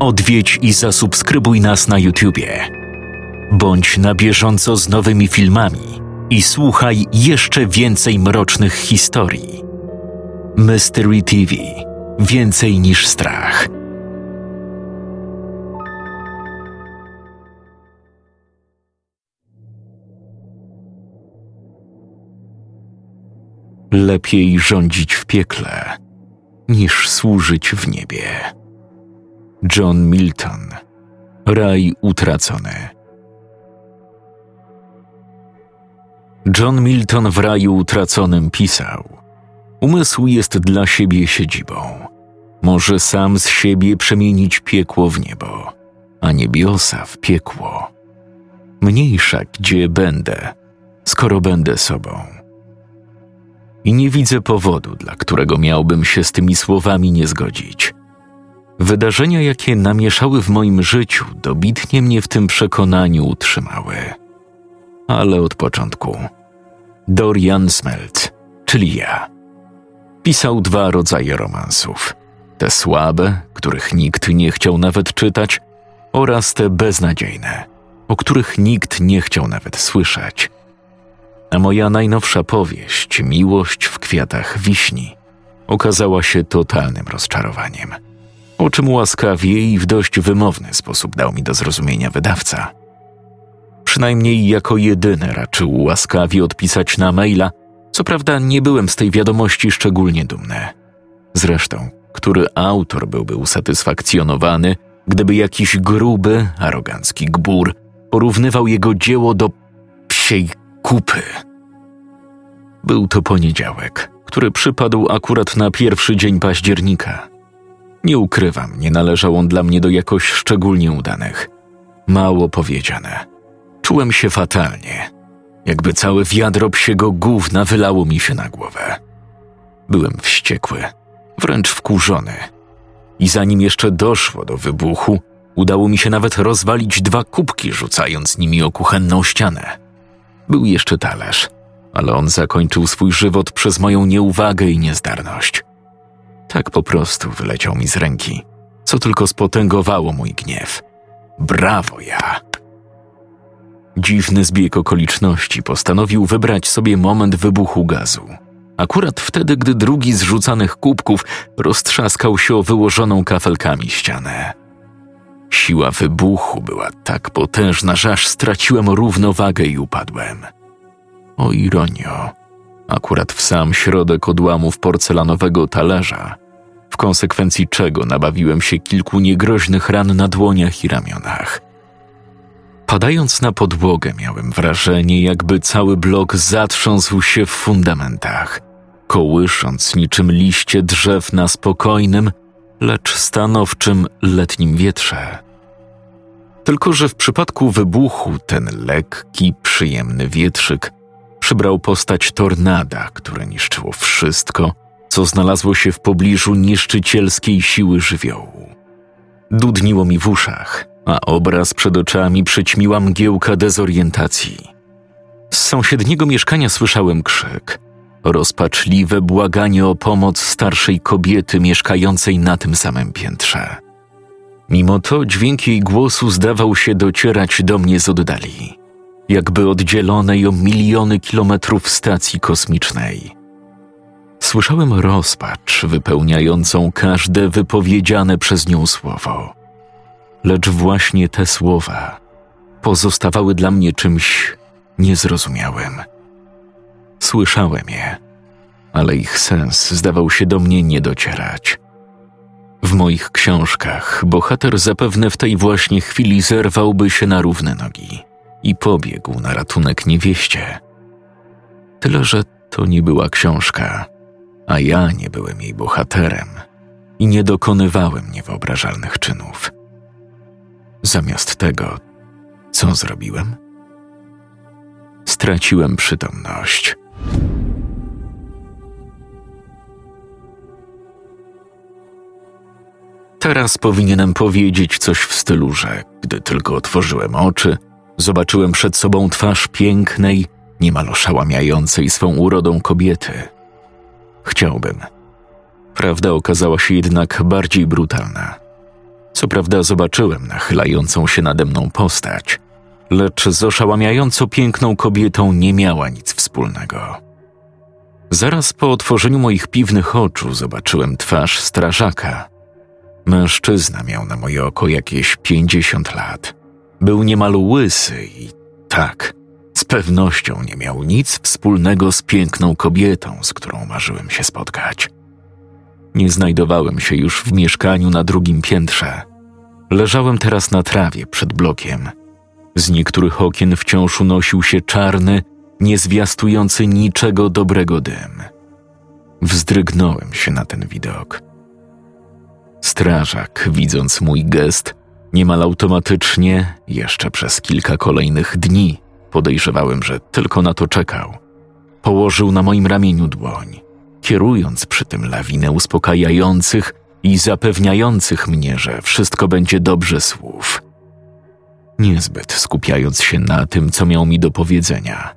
Odwiedź i zasubskrybuj nas na YouTubie. Bądź na bieżąco z nowymi filmami i słuchaj jeszcze więcej mrocznych historii. Mystery TV Więcej niż strach. Lepiej rządzić w piekle, niż służyć w niebie. John Milton Raj utracony. John Milton w raju utraconym pisał: Umysł jest dla siebie siedzibą. Może sam z siebie przemienić piekło w niebo, a niebiosa w piekło. Mniejsza, gdzie będę, skoro będę sobą. I nie widzę powodu, dla którego miałbym się z tymi słowami nie zgodzić. Wydarzenia, jakie namieszały w moim życiu, dobitnie mnie w tym przekonaniu utrzymały. Ale od początku. Dorian Smelt, czyli ja, pisał dwa rodzaje romansów: te słabe, których nikt nie chciał nawet czytać, oraz te beznadziejne, o których nikt nie chciał nawet słyszeć. A moja najnowsza powieść, Miłość w kwiatach wiśni, okazała się totalnym rozczarowaniem o czym łaskawie i w dość wymowny sposób dał mi do zrozumienia wydawca. Przynajmniej jako jedyny raczył łaskawie odpisać na maila, co prawda nie byłem z tej wiadomości szczególnie dumny. Zresztą, który autor byłby usatysfakcjonowany, gdyby jakiś gruby, arogancki gbur porównywał jego dzieło do psiej kupy. Był to poniedziałek, który przypadł akurat na pierwszy dzień października – nie ukrywam, nie należał on dla mnie do jakoś szczególnie udanych. Mało powiedziane. Czułem się fatalnie, jakby całe wiadro psiego gówna wylało mi się na głowę. Byłem wściekły, wręcz wkurzony. I zanim jeszcze doszło do wybuchu, udało mi się nawet rozwalić dwa kubki, rzucając nimi o kuchenną ścianę. Był jeszcze talerz, ale on zakończył swój żywot przez moją nieuwagę i niezdarność. Tak po prostu wyleciał mi z ręki, co tylko spotęgowało mój gniew. Brawo ja! Dziwny zbieg okoliczności postanowił wybrać sobie moment wybuchu gazu. Akurat wtedy, gdy drugi z rzucanych kubków roztrzaskał się o wyłożoną kafelkami ścianę. Siła wybuchu była tak potężna, że aż straciłem równowagę i upadłem. O ironio, akurat w sam środek odłamów porcelanowego talerza, w konsekwencji czego nabawiłem się kilku niegroźnych ran na dłoniach i ramionach. Padając na podłogę, miałem wrażenie, jakby cały blok zatrząsł się w fundamentach, kołysząc niczym liście drzew na spokojnym, lecz stanowczym letnim wietrze. Tylko, że w przypadku wybuchu ten lekki, przyjemny wietrzyk przybrał postać tornada, które niszczyło wszystko, co znalazło się w pobliżu niszczycielskiej siły żywiołu. Dudniło mi w uszach, a obraz przed oczami przyćmiła mgiełka dezorientacji. Z sąsiedniego mieszkania słyszałem krzyk, rozpaczliwe błaganie o pomoc starszej kobiety mieszkającej na tym samym piętrze. Mimo to dźwięk jej głosu zdawał się docierać do mnie z oddali jakby oddzielonej o miliony kilometrów stacji kosmicznej. Słyszałem rozpacz wypełniającą każde wypowiedziane przez nią słowo. Lecz właśnie te słowa pozostawały dla mnie czymś niezrozumiałym. Słyszałem je, ale ich sens zdawał się do mnie nie docierać. W moich książkach bohater zapewne w tej właśnie chwili zerwałby się na równe nogi i pobiegł na ratunek niewieście. Tyle, że to nie była książka, a ja nie byłem jej bohaterem i nie dokonywałem niewyobrażalnych czynów. Zamiast tego, co zrobiłem? Straciłem przytomność. Teraz powinienem powiedzieć coś w stylu, że gdy tylko otworzyłem oczy, zobaczyłem przed sobą twarz pięknej, niemal oszałamiającej swą urodą kobiety. Chciałbym. Prawda okazała się jednak bardziej brutalna. Co prawda zobaczyłem nachylającą się nade mną postać, lecz z oszałamiająco piękną kobietą nie miała nic wspólnego. Zaraz po otworzeniu moich piwnych oczu zobaczyłem twarz strażaka. Mężczyzna miał na moje oko jakieś pięćdziesiąt lat. Był niemal łysy i tak, z pewnością nie miał nic wspólnego z piękną kobietą, z którą marzyłem się spotkać. Nie znajdowałem się już w mieszkaniu na drugim piętrze. Leżałem teraz na trawie przed blokiem. Z niektórych okien wciąż unosił się czarny, niezwiastujący niczego dobrego dym. Wzdrygnąłem się na ten widok. Strażak, widząc mój gest, niemal automatycznie, jeszcze przez kilka kolejnych dni, podejrzewałem, że tylko na to czekał, położył na moim ramieniu dłoń kierując przy tym lawinę uspokajających i zapewniających mnie, że wszystko będzie dobrze słów. Niezbyt skupiając się na tym, co miał mi do powiedzenia,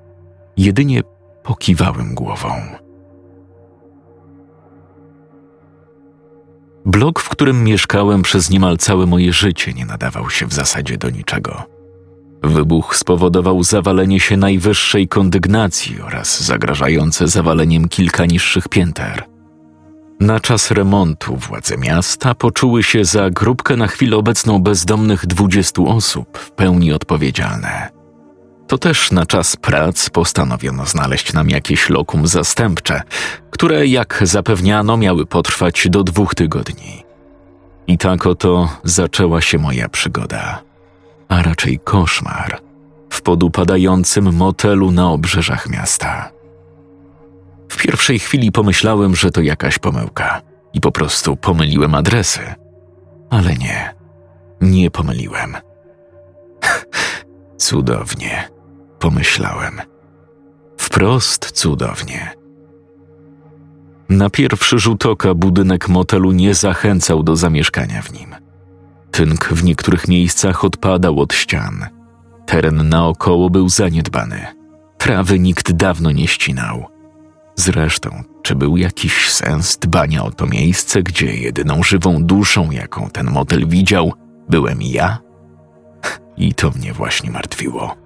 jedynie pokiwałem głową. Blok, w którym mieszkałem przez niemal całe moje życie, nie nadawał się w zasadzie do niczego. Wybuch spowodował zawalenie się najwyższej kondygnacji oraz zagrażające zawaleniem kilka niższych pięter. Na czas remontu władze miasta poczuły się za grupkę na chwilę obecną bezdomnych dwudziestu osób w pełni odpowiedzialne. To też na czas prac postanowiono znaleźć nam jakieś lokum zastępcze, które, jak zapewniano, miały potrwać do dwóch tygodni. I tak oto zaczęła się moja przygoda a raczej koszmar, w podupadającym motelu na obrzeżach miasta. W pierwszej chwili pomyślałem, że to jakaś pomyłka i po prostu pomyliłem adresy. Ale nie, nie pomyliłem. cudownie, pomyślałem. Wprost cudownie. Na pierwszy rzut oka budynek motelu nie zachęcał do zamieszkania w nim. Tynk w niektórych miejscach odpadał od ścian. Teren naokoło był zaniedbany. Trawy nikt dawno nie ścinał. Zresztą, czy był jakiś sens dbania o to miejsce, gdzie jedyną żywą duszą, jaką ten motel widział, byłem ja? I to mnie właśnie martwiło.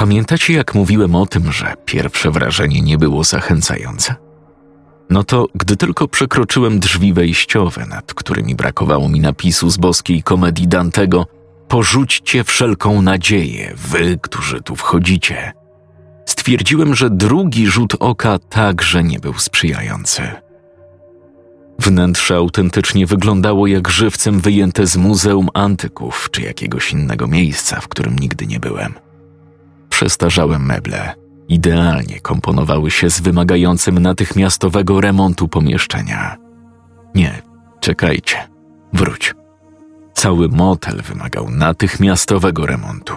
Pamiętacie, jak mówiłem o tym, że pierwsze wrażenie nie było zachęcające? No to gdy tylko przekroczyłem drzwi wejściowe, nad którymi brakowało mi napisu z boskiej komedii Dantego, porzućcie wszelką nadzieję, wy, którzy tu wchodzicie. Stwierdziłem, że drugi rzut oka także nie był sprzyjający. Wnętrze autentycznie wyglądało jak żywcem wyjęte z Muzeum Antyków czy jakiegoś innego miejsca, w którym nigdy nie byłem. Przestarzałe meble, idealnie komponowały się z wymagającym natychmiastowego remontu pomieszczenia. Nie, czekajcie, wróć. Cały motel wymagał natychmiastowego remontu.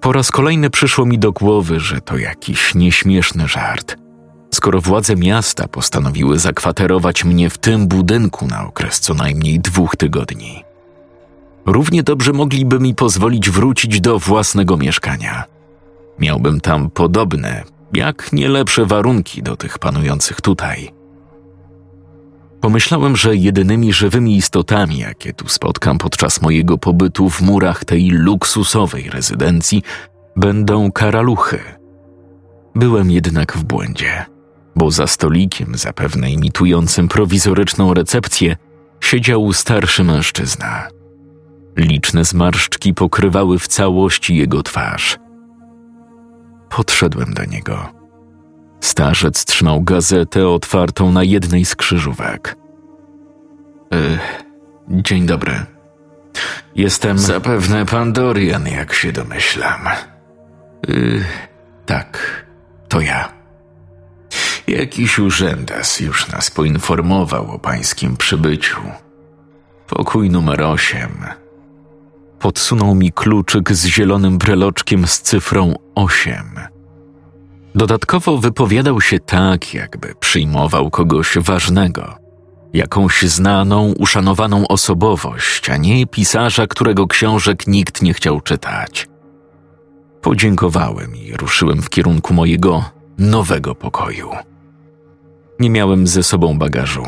Po raz kolejny przyszło mi do głowy, że to jakiś nieśmieszny żart, skoro władze miasta postanowiły zakwaterować mnie w tym budynku na okres co najmniej dwóch tygodni. Równie dobrze mogliby mi pozwolić wrócić do własnego mieszkania – Miałbym tam podobne, jak nie lepsze warunki do tych panujących tutaj. Pomyślałem, że jedynymi żywymi istotami, jakie tu spotkam podczas mojego pobytu w murach tej luksusowej rezydencji, będą karaluchy. Byłem jednak w błędzie, bo za stolikiem, zapewne imitującym prowizoryczną recepcję, siedział starszy mężczyzna. Liczne zmarszczki pokrywały w całości jego twarz – Podszedłem do niego. Starzec trzymał gazetę otwartą na jednej z krzyżówek. Yy, dzień dobry. Jestem. Zapewne pan Dorian, jak się domyślam. Yy, tak, to ja. Jakiś urzędas już nas poinformował o pańskim przybyciu. Pokój numer osiem Podsunął mi kluczyk z zielonym breloczkiem z cyfrą 8. Dodatkowo wypowiadał się tak, jakby przyjmował kogoś ważnego, jakąś znaną, uszanowaną osobowość, a nie pisarza, którego książek nikt nie chciał czytać. Podziękowałem i ruszyłem w kierunku mojego nowego pokoju. Nie miałem ze sobą bagażu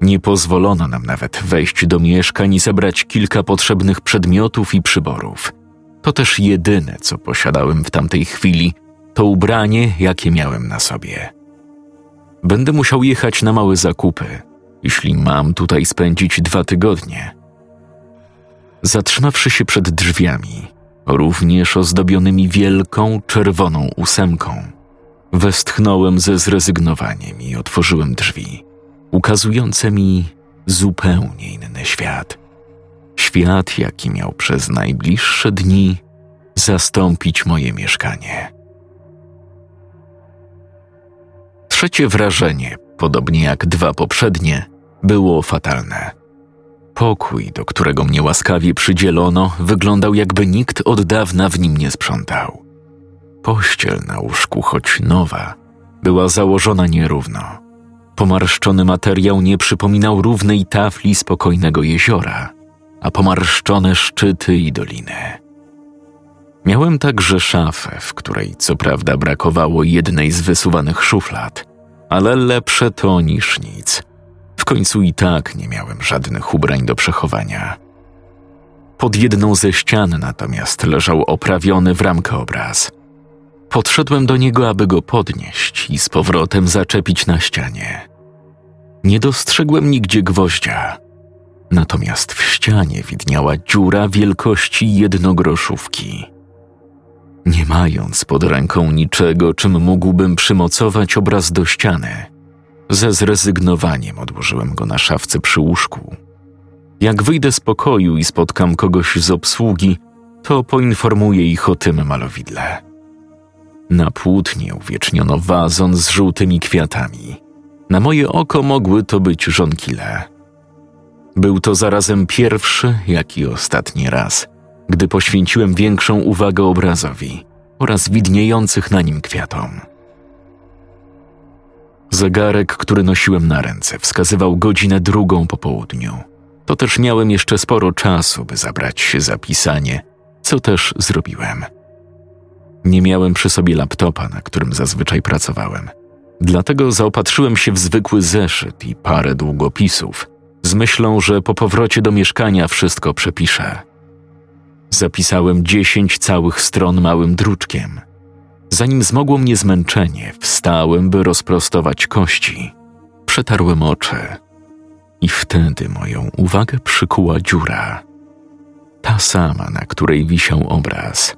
Nie pozwolono nam nawet wejść do mieszkań i zebrać kilka potrzebnych przedmiotów i przyborów. To też jedyne, co posiadałem w tamtej chwili, to ubranie, jakie miałem na sobie. Będę musiał jechać na małe zakupy, jeśli mam tutaj spędzić dwa tygodnie. Zatrzymawszy się przed drzwiami, również ozdobionymi wielką czerwoną ósemką, westchnąłem ze zrezygnowaniem i otworzyłem drzwi, ukazujące mi zupełnie inny świat. Świat, jaki miał przez najbliższe dni zastąpić moje mieszkanie. Trzecie wrażenie, podobnie jak dwa poprzednie, było fatalne. Pokój, do którego mnie łaskawie przydzielono, wyglądał jakby nikt od dawna w nim nie sprzątał. Pościel na łóżku, choć nowa, była założona nierówno. Pomarszczony materiał nie przypominał równej tafli spokojnego jeziora, a pomarszczone szczyty i doliny. Miałem także szafę, w której co prawda brakowało jednej z wysuwanych szuflad, ale lepsze to niż nic. W końcu i tak nie miałem żadnych ubrań do przechowania. Pod jedną ze ścian natomiast leżał oprawiony w ramkę obraz. Podszedłem do niego, aby go podnieść i z powrotem zaczepić na ścianie. Nie dostrzegłem nigdzie gwoździa, natomiast w ścianie widniała dziura wielkości jednogroszówki. Nie mając pod ręką niczego, czym mógłbym przymocować obraz do ściany, ze zrezygnowaniem odłożyłem go na szafce przy łóżku. Jak wyjdę z pokoju i spotkam kogoś z obsługi, to poinformuję ich o tym malowidle. Na płótnie uwieczniono wazon z żółtymi kwiatami. Na moje oko mogły to być żonkile. Był to zarazem pierwszy, jak i ostatni raz, gdy poświęciłem większą uwagę obrazowi oraz widniejących na nim kwiatom. Zegarek, który nosiłem na ręce, wskazywał godzinę drugą po południu. To też miałem jeszcze sporo czasu, by zabrać się za pisanie, co też zrobiłem. Nie miałem przy sobie laptopa, na którym zazwyczaj pracowałem. Dlatego zaopatrzyłem się w zwykły zeszyt i parę długopisów, z myślą, że po powrocie do mieszkania wszystko przepiszę. Zapisałem dziesięć całych stron małym druczkiem. Zanim zmogło mnie zmęczenie, wstałem, by rozprostować kości. Przetarłem oczy i wtedy moją uwagę przykuła dziura. Ta sama, na której wisiał obraz.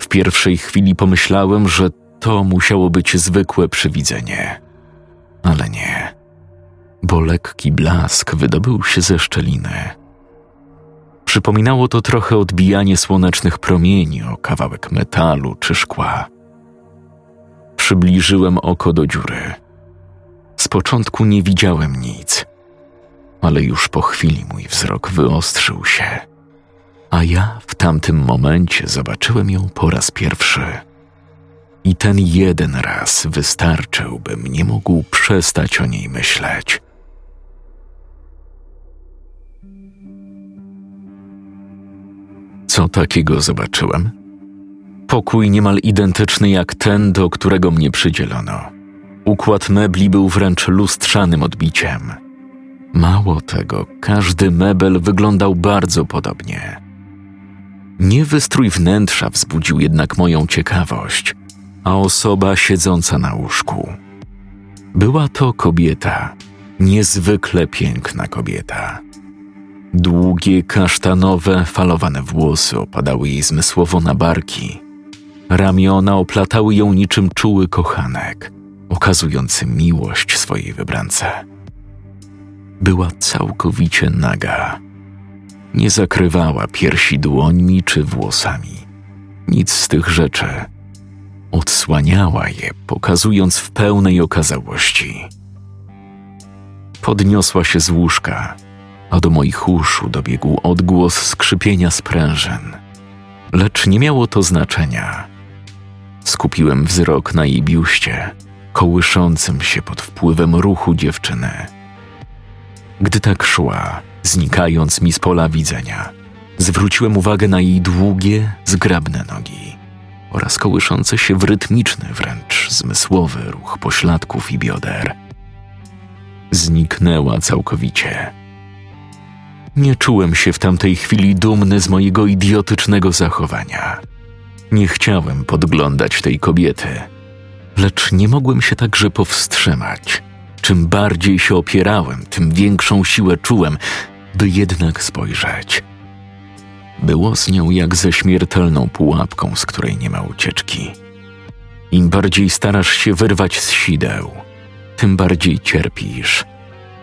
W pierwszej chwili pomyślałem, że to musiało być zwykłe przywidzenie. Ale nie, bo lekki blask wydobył się ze szczeliny. Przypominało to trochę odbijanie słonecznych promieni o kawałek metalu czy szkła. Przybliżyłem oko do dziury. Z początku nie widziałem nic, ale już po chwili mój wzrok wyostrzył się, a ja w tamtym momencie zobaczyłem ją po raz pierwszy. I ten jeden raz wystarczył, bym nie mógł przestać o niej myśleć. Co takiego zobaczyłem? Pokój niemal identyczny jak ten, do którego mnie przydzielono. Układ mebli był wręcz lustrzanym odbiciem. Mało tego, każdy mebel wyglądał bardzo podobnie. Nie wystrój wnętrza wzbudził jednak moją ciekawość, a osoba siedząca na łóżku. Była to kobieta, niezwykle piękna kobieta. Długie, kasztanowe, falowane włosy opadały jej zmysłowo na barki. Ramiona oplatały ją niczym czuły kochanek, okazujący miłość swojej wybrance. Była całkowicie naga. Nie zakrywała piersi dłońmi czy włosami. Nic z tych rzeczy. Odsłaniała je, pokazując w pełnej okazałości. Podniosła się z łóżka a do moich uszu dobiegł odgłos skrzypienia sprężyn. Lecz nie miało to znaczenia. Skupiłem wzrok na jej biuście, kołyszącym się pod wpływem ruchu dziewczyny. Gdy tak szła, znikając mi z pola widzenia, zwróciłem uwagę na jej długie, zgrabne nogi oraz kołyszący się w rytmiczny, wręcz zmysłowy ruch pośladków i bioder. zniknęła całkowicie. Nie czułem się w tamtej chwili dumny z mojego idiotycznego zachowania. Nie chciałem podglądać tej kobiety, lecz nie mogłem się także powstrzymać. Czym bardziej się opierałem, tym większą siłę czułem, by jednak spojrzeć. Było z nią jak ze śmiertelną pułapką, z której nie ma ucieczki. Im bardziej starasz się wyrwać z sideł, tym bardziej cierpisz,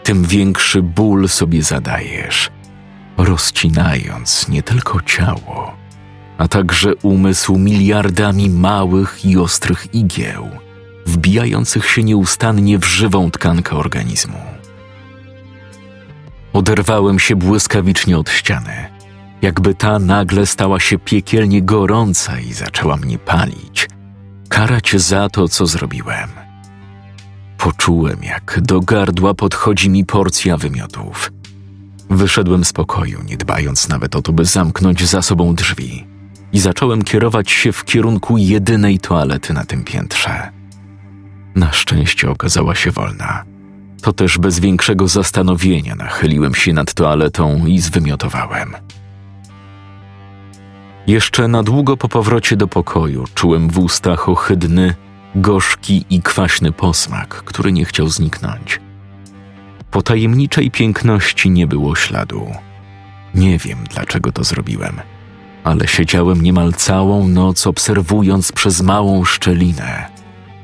tym większy ból sobie zadajesz, rozcinając nie tylko ciało, a także umysł miliardami małych i ostrych igieł, wbijających się nieustannie w żywą tkankę organizmu. Oderwałem się błyskawicznie od ściany, jakby ta nagle stała się piekielnie gorąca i zaczęła mnie palić, karać za to, co zrobiłem. Poczułem, jak do gardła podchodzi mi porcja wymiotów. Wyszedłem z pokoju, nie dbając nawet o to, by zamknąć za sobą drzwi, i zacząłem kierować się w kierunku jedynej toalety na tym piętrze. Na szczęście okazała się wolna. To też bez większego zastanowienia nachyliłem się nad toaletą i zwymiotowałem. Jeszcze na długo po powrocie do pokoju czułem w ustach ohydny, gorzki i kwaśny posmak, który nie chciał zniknąć. Po tajemniczej piękności nie było śladu. Nie wiem, dlaczego to zrobiłem, ale siedziałem niemal całą noc obserwując przez małą szczelinę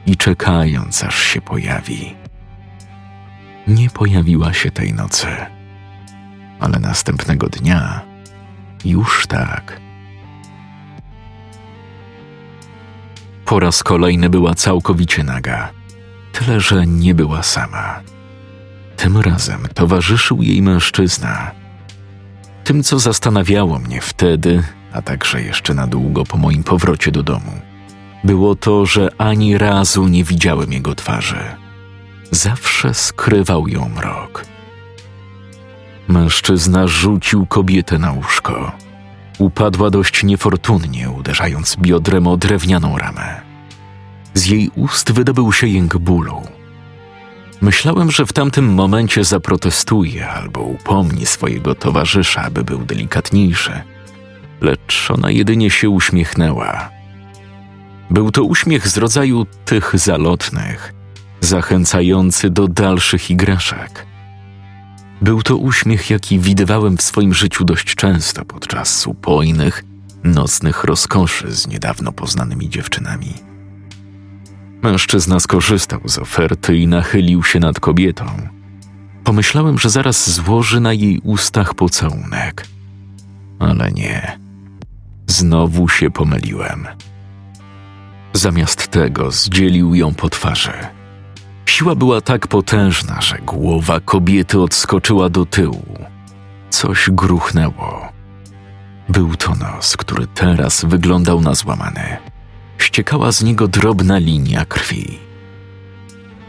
i czekając, aż się pojawi. Nie pojawiła się tej nocy, ale następnego dnia już tak. Po raz kolejny była całkowicie naga, tyle że nie była sama. Tym razem towarzyszył jej mężczyzna. Tym, co zastanawiało mnie wtedy, a także jeszcze na długo po moim powrocie do domu, było to, że ani razu nie widziałem jego twarzy. Zawsze skrywał ją mrok. Mężczyzna rzucił kobietę na łóżko Upadła dość niefortunnie, uderzając biodrem o drewnianą ramę. Z jej ust wydobył się jęk bólu. Myślałem, że w tamtym momencie zaprotestuje albo upomni swojego towarzysza, aby był delikatniejszy, lecz ona jedynie się uśmiechnęła. Był to uśmiech z rodzaju tych zalotnych, zachęcający do dalszych igraszek. Był to uśmiech, jaki widywałem w swoim życiu dość często podczas upojnych, nocnych rozkoszy z niedawno poznanymi dziewczynami. Mężczyzna skorzystał z oferty i nachylił się nad kobietą. Pomyślałem, że zaraz złoży na jej ustach pocałunek. Ale nie. Znowu się pomyliłem. Zamiast tego zdzielił ją po twarzy Siła była tak potężna, że głowa kobiety odskoczyła do tyłu. Coś gruchnęło. Był to nos, który teraz wyglądał na złamany. Ściekała z niego drobna linia krwi.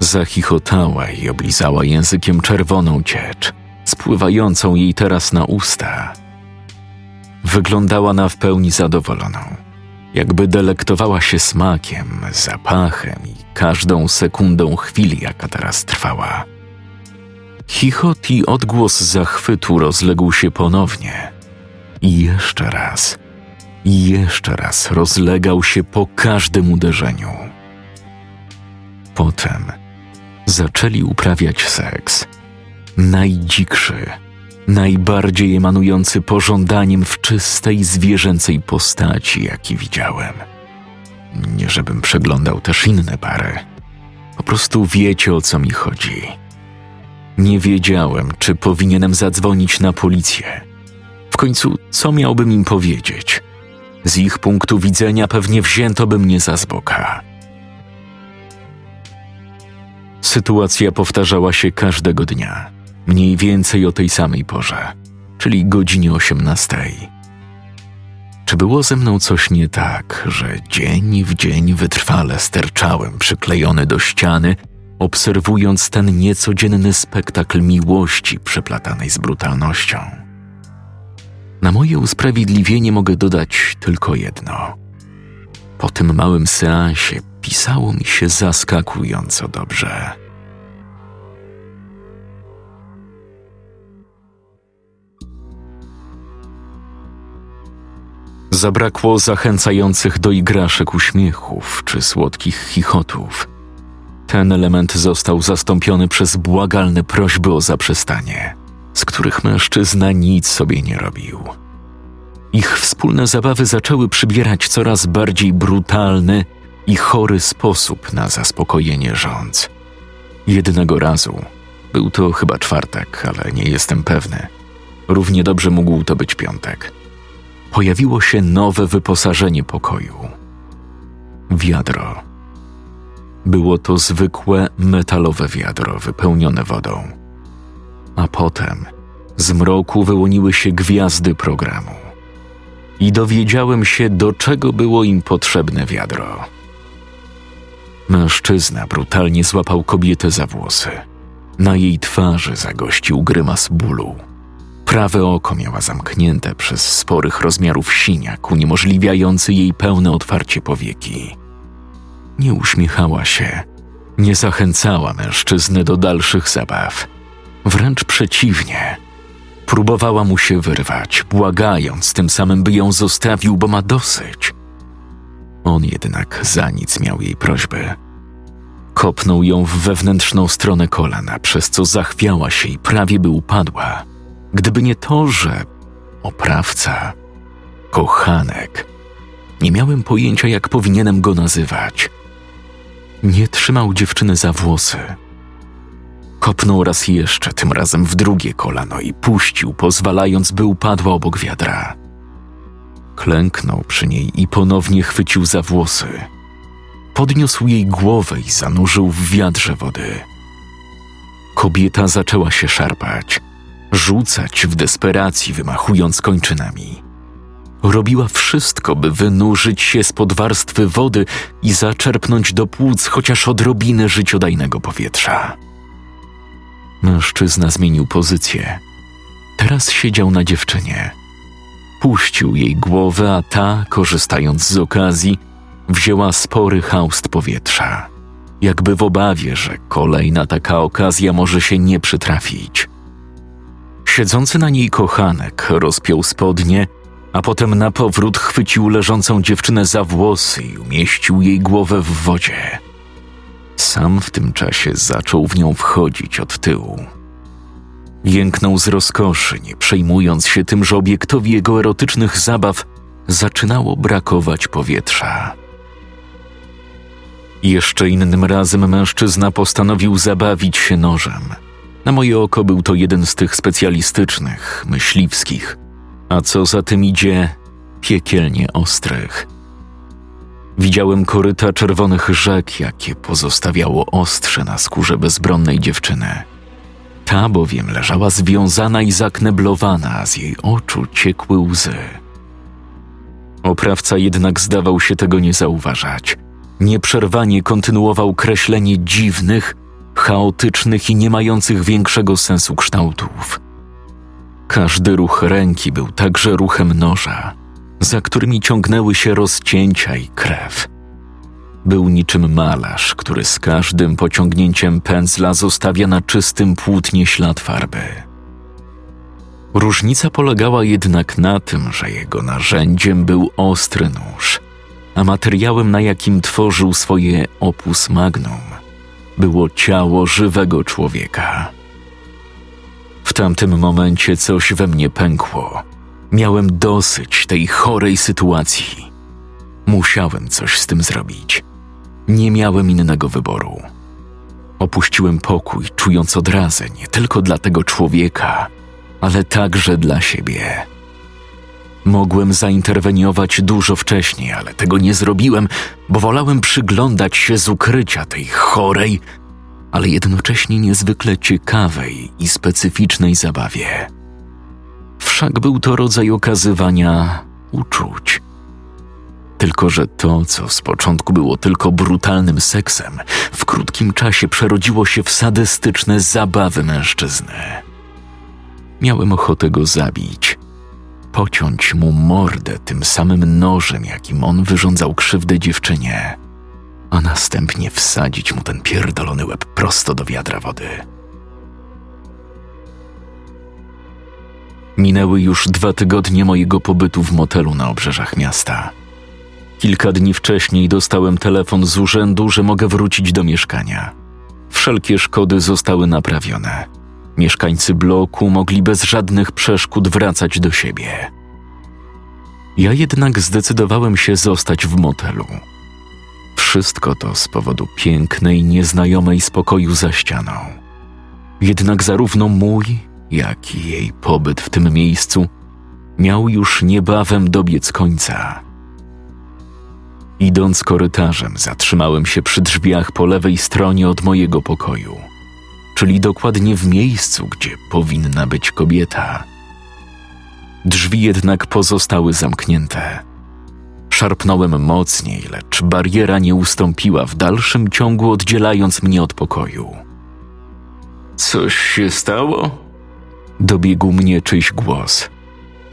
Zachichotała i oblizała językiem czerwoną ciecz, spływającą jej teraz na usta. Wyglądała na w pełni zadowoloną jakby delektowała się smakiem, zapachem i każdą sekundą chwili, jaka teraz trwała. Chichot i odgłos zachwytu rozległ się ponownie. I jeszcze raz, i jeszcze raz rozlegał się po każdym uderzeniu. Potem zaczęli uprawiać seks. Najdzikszy, najbardziej emanujący pożądaniem w czystej zwierzęcej postaci, jaki widziałem. Nie żebym przeglądał też inne pary. Po prostu wiecie o co mi chodzi. Nie wiedziałem, czy powinienem zadzwonić na policję. W końcu, co miałbym im powiedzieć? Z ich punktu widzenia pewnie wzięto by mnie za zboka. Sytuacja powtarzała się każdego dnia mniej więcej o tej samej porze, czyli godzinie 18. Czy było ze mną coś nie tak, że dzień w dzień wytrwale sterczałem przyklejony do ściany, obserwując ten niecodzienny spektakl miłości przeplatanej z brutalnością? Na moje usprawiedliwienie mogę dodać tylko jedno. Po tym małym seansie pisało mi się zaskakująco dobrze. Zabrakło zachęcających do igraszek uśmiechów czy słodkich chichotów. Ten element został zastąpiony przez błagalne prośby o zaprzestanie, z których mężczyzna nic sobie nie robił. Ich wspólne zabawy zaczęły przybierać coraz bardziej brutalny i chory sposób na zaspokojenie rządz. Jednego razu, był to chyba czwartek, ale nie jestem pewny, równie dobrze mógł to być piątek, pojawiło się nowe wyposażenie pokoju. Wiadro. Było to zwykłe metalowe wiadro wypełnione wodą. A potem z mroku wyłoniły się gwiazdy programu i dowiedziałem się, do czego było im potrzebne wiadro. Mężczyzna brutalnie złapał kobietę za włosy. Na jej twarzy zagościł grymas bólu. Prawe oko miała zamknięte przez sporych rozmiarów siniak, uniemożliwiający jej pełne otwarcie powieki. Nie uśmiechała się, nie zachęcała mężczyzny do dalszych zabaw. Wręcz przeciwnie – Próbowała mu się wyrwać, błagając tym samym, by ją zostawił, bo ma dosyć. On jednak za nic miał jej prośby. Kopnął ją w wewnętrzną stronę kolana, przez co zachwiała się i prawie by upadła. Gdyby nie to, że oprawca, kochanek, nie miałem pojęcia, jak powinienem go nazywać. Nie trzymał dziewczyny za włosy, Kopnął raz jeszcze, tym razem w drugie kolano i puścił, pozwalając, by upadła obok wiadra. Klęknął przy niej i ponownie chwycił za włosy. Podniósł jej głowę i zanurzył w wiadrze wody. Kobieta zaczęła się szarpać, rzucać w desperacji, wymachując kończynami. Robiła wszystko, by wynurzyć się spod warstwy wody i zaczerpnąć do płuc chociaż odrobinę życiodajnego powietrza. Mężczyzna zmienił pozycję. Teraz siedział na dziewczynie. Puścił jej głowę, a ta, korzystając z okazji, wzięła spory haust powietrza, jakby w obawie, że kolejna taka okazja może się nie przytrafić. Siedzący na niej kochanek rozpiął spodnie, a potem na powrót chwycił leżącą dziewczynę za włosy i umieścił jej głowę w wodzie. Sam w tym czasie zaczął w nią wchodzić od tyłu. Jęknął z rozkoszy, nie przejmując się tym, że obiektowi jego erotycznych zabaw zaczynało brakować powietrza. Jeszcze innym razem mężczyzna postanowił zabawić się nożem. Na moje oko był to jeden z tych specjalistycznych, myśliwskich, a co za tym idzie, piekielnie ostrych. Widziałem koryta czerwonych rzek, jakie pozostawiało ostrze na skórze bezbronnej dziewczyny. Ta bowiem leżała związana i zakneblowana, z jej oczu ciekły łzy. Oprawca jednak zdawał się tego nie zauważać. Nieprzerwanie kontynuował kreślenie dziwnych, chaotycznych i nie mających większego sensu kształtów. Każdy ruch ręki był także ruchem noża – za którymi ciągnęły się rozcięcia i krew. Był niczym malarz, który z każdym pociągnięciem pędzla zostawia na czystym płótnie ślad farby. Różnica polegała jednak na tym, że jego narzędziem był ostry nóż, a materiałem, na jakim tworzył swoje opus magnum, było ciało żywego człowieka. W tamtym momencie coś we mnie pękło Miałem dosyć tej chorej sytuacji. Musiałem coś z tym zrobić. Nie miałem innego wyboru. Opuściłem pokój, czując odrazę nie tylko dla tego człowieka, ale także dla siebie. Mogłem zainterweniować dużo wcześniej, ale tego nie zrobiłem, bo wolałem przyglądać się z ukrycia tej chorej, ale jednocześnie niezwykle ciekawej i specyficznej zabawie. Wszak był to rodzaj okazywania uczuć. Tylko, że to, co z początku było tylko brutalnym seksem, w krótkim czasie przerodziło się w sadystyczne zabawy mężczyzny. Miałem ochotę go zabić, pociąć mu mordę tym samym nożem, jakim on wyrządzał krzywdę dziewczynie, a następnie wsadzić mu ten pierdolony łeb prosto do wiadra wody. Minęły już dwa tygodnie mojego pobytu w motelu na obrzeżach miasta. Kilka dni wcześniej dostałem telefon z urzędu, że mogę wrócić do mieszkania. Wszelkie szkody zostały naprawione. Mieszkańcy bloku mogli bez żadnych przeszkód wracać do siebie. Ja jednak zdecydowałem się zostać w motelu. Wszystko to z powodu pięknej, nieznajomej spokoju za ścianą. Jednak zarówno mój, jak i jej pobyt w tym miejscu miał już niebawem dobiec końca. Idąc korytarzem, zatrzymałem się przy drzwiach po lewej stronie od mojego pokoju, czyli dokładnie w miejscu, gdzie powinna być kobieta. Drzwi jednak pozostały zamknięte. Szarpnąłem mocniej, lecz bariera nie ustąpiła w dalszym ciągu, oddzielając mnie od pokoju. Coś się stało? Dobiegł mnie czyjś głos.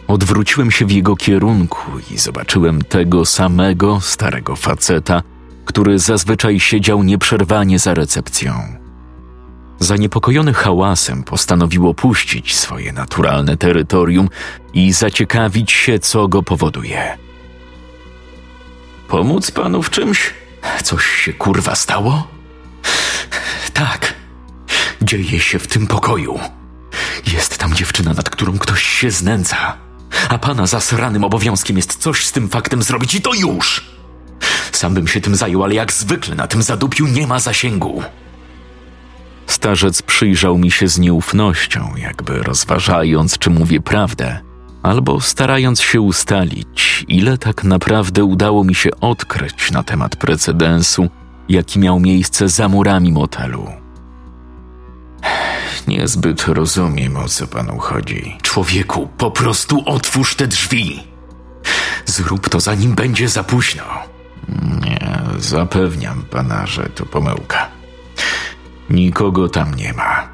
Odwróciłem się w jego kierunku i zobaczyłem tego samego starego faceta, który zazwyczaj siedział nieprzerwanie za recepcją. Zaniepokojony hałasem postanowił opuścić swoje naturalne terytorium i zaciekawić się, co go powoduje. Pomóc panu w czymś? Coś się kurwa stało? Tak. Dzieje się w tym pokoju. Jest tam dziewczyna, nad którą ktoś się znęca. A pana zasranym obowiązkiem jest coś z tym faktem zrobić i to już! Sam bym się tym zajął, ale jak zwykle na tym zadupiu nie ma zasięgu. Starzec przyjrzał mi się z nieufnością, jakby rozważając, czy mówię prawdę, albo starając się ustalić, ile tak naprawdę udało mi się odkryć na temat precedensu, jaki miał miejsce za murami motelu. Niezbyt rozumiem, o co panu chodzi. Człowieku, po prostu otwórz te drzwi. Zrób to, zanim będzie za późno. Nie, zapewniam pana, że to pomyłka. Nikogo tam nie ma.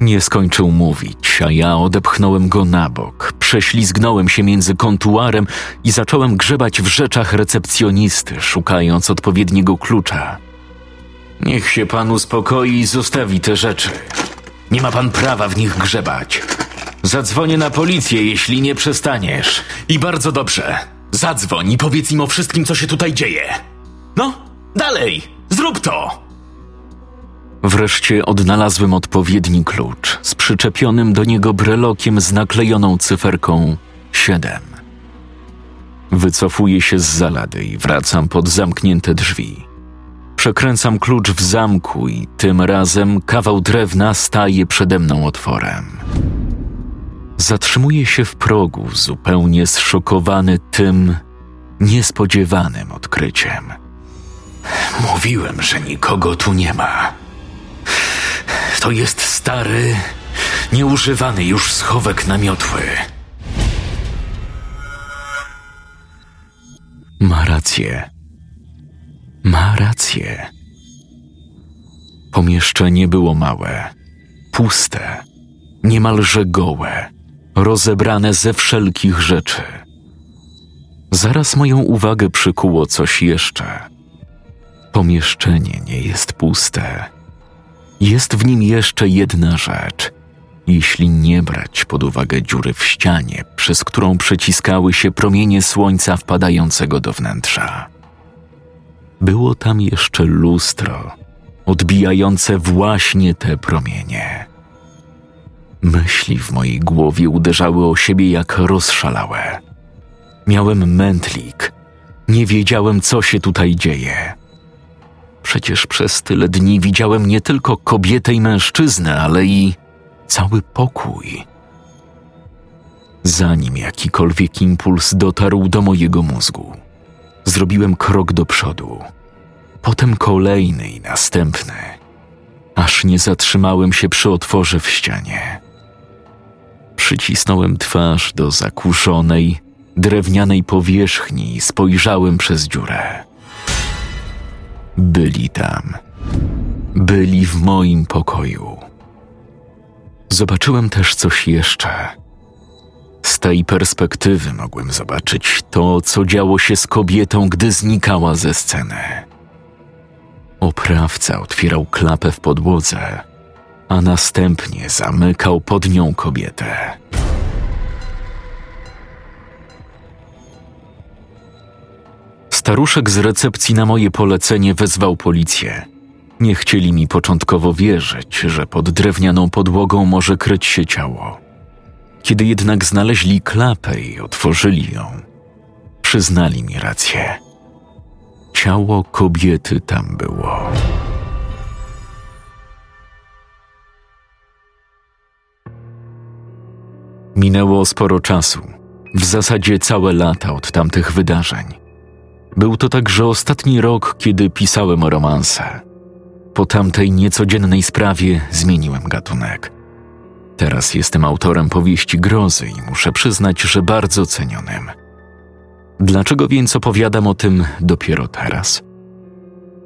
Nie skończył mówić, a ja odepchnąłem go na bok, prześlizgnąłem się między kontuarem i zacząłem grzebać w rzeczach recepcjonisty, szukając odpowiedniego klucza. Niech się pan uspokoi i zostawi te rzeczy. Nie ma pan prawa w nich grzebać. Zadzwonię na policję, jeśli nie przestaniesz. I bardzo dobrze. Zadzwoń i powiedz im o wszystkim, co się tutaj dzieje. No, dalej, zrób to! Wreszcie odnalazłem odpowiedni klucz z przyczepionym do niego brelokiem z naklejoną cyferką 7. Wycofuję się z zalady i wracam pod zamknięte drzwi. Przekręcam klucz w zamku i tym razem kawał drewna staje przede mną otworem. Zatrzymuję się w progu, zupełnie zszokowany tym niespodziewanym odkryciem. Mówiłem, że nikogo tu nie ma. To jest stary, nieużywany już schowek namiotły. Ma rację. Ma rację. Pomieszczenie było małe, puste, niemalże gołe, rozebrane ze wszelkich rzeczy. Zaraz moją uwagę przykuło coś jeszcze. Pomieszczenie nie jest puste. Jest w nim jeszcze jedna rzecz, jeśli nie brać pod uwagę dziury w ścianie, przez którą przeciskały się promienie słońca wpadającego do wnętrza. Było tam jeszcze lustro, odbijające właśnie te promienie. Myśli w mojej głowie uderzały o siebie jak rozszalałe. Miałem mętlik. Nie wiedziałem, co się tutaj dzieje. Przecież przez tyle dni widziałem nie tylko kobietę i mężczyznę, ale i cały pokój. Zanim jakikolwiek impuls dotarł do mojego mózgu, zrobiłem krok do przodu, potem kolejny i następny, aż nie zatrzymałem się przy otworze w ścianie. Przycisnąłem twarz do zakuszonej, drewnianej powierzchni i spojrzałem przez dziurę. Byli tam. Byli w moim pokoju. Zobaczyłem też coś jeszcze. Z tej perspektywy mogłem zobaczyć to, co działo się z kobietą, gdy znikała ze sceny. Oprawca otwierał klapę w podłodze, a następnie zamykał pod nią kobietę. Staruszek z recepcji na moje polecenie wezwał policję. Nie chcieli mi początkowo wierzyć, że pod drewnianą podłogą może kryć się ciało. Kiedy jednak znaleźli klapę i otworzyli ją, przyznali mi rację. Ciało kobiety tam było. Minęło sporo czasu, w zasadzie całe lata od tamtych wydarzeń. Był to także ostatni rok, kiedy pisałem romanse. Po tamtej niecodziennej sprawie zmieniłem gatunek. Teraz jestem autorem powieści grozy i muszę przyznać, że bardzo cenionym. Dlaczego więc opowiadam o tym dopiero teraz?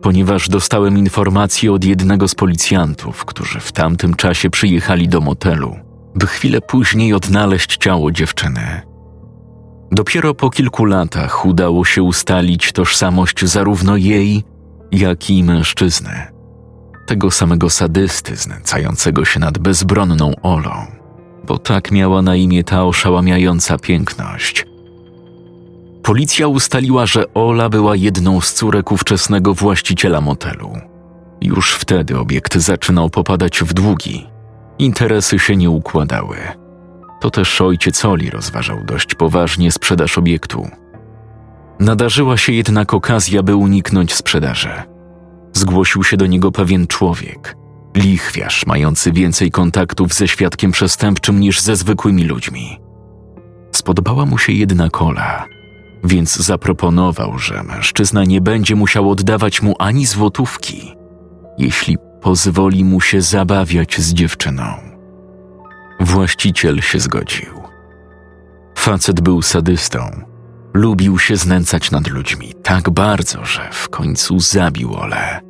Ponieważ dostałem informację od jednego z policjantów, którzy w tamtym czasie przyjechali do motelu, by chwilę później odnaleźć ciało dziewczyny. Dopiero po kilku latach udało się ustalić tożsamość zarówno jej, jak i mężczyzny. Tego samego sadysty znęcającego się nad bezbronną Olą, bo tak miała na imię ta oszałamiająca piękność – Policja ustaliła, że Ola była jedną z córek ówczesnego właściciela motelu. Już wtedy obiekt zaczynał popadać w długi. Interesy się nie układały. To też ojciec Oli rozważał dość poważnie sprzedaż obiektu. Nadarzyła się jednak okazja, by uniknąć sprzedaży. Zgłosił się do niego pewien człowiek, lichwiarz mający więcej kontaktów ze świadkiem przestępczym niż ze zwykłymi ludźmi. Spodobała mu się jednak Ola – więc zaproponował, że mężczyzna nie będzie musiał oddawać mu ani złotówki, jeśli pozwoli mu się zabawiać z dziewczyną. Właściciel się zgodził. Facet był sadystą. Lubił się znęcać nad ludźmi tak bardzo, że w końcu zabił Olę.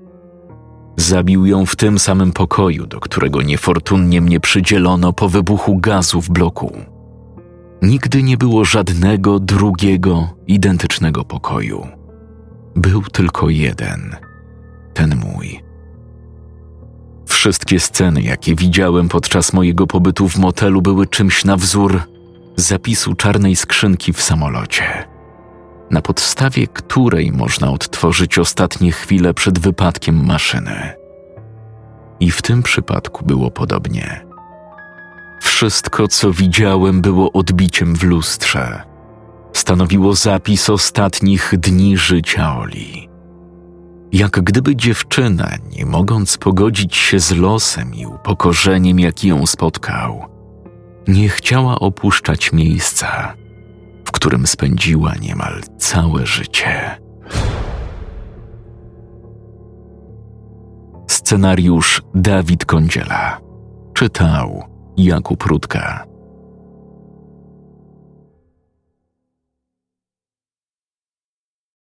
Zabił ją w tym samym pokoju, do którego niefortunnie mnie przydzielono po wybuchu gazu w bloku. Nigdy nie było żadnego drugiego identycznego pokoju. Był tylko jeden, ten mój. Wszystkie sceny, jakie widziałem podczas mojego pobytu w motelu, były czymś na wzór zapisu czarnej skrzynki w samolocie, na podstawie której można odtworzyć ostatnie chwile przed wypadkiem maszyny. I w tym przypadku było podobnie. Wszystko, co widziałem, było odbiciem w lustrze. Stanowiło zapis ostatnich dni życia Oli. Jak gdyby dziewczyna, nie mogąc pogodzić się z losem i upokorzeniem, jaki ją spotkał, nie chciała opuszczać miejsca, w którym spędziła niemal całe życie. Scenariusz Dawid Kądziela czytał Jakub Rutka.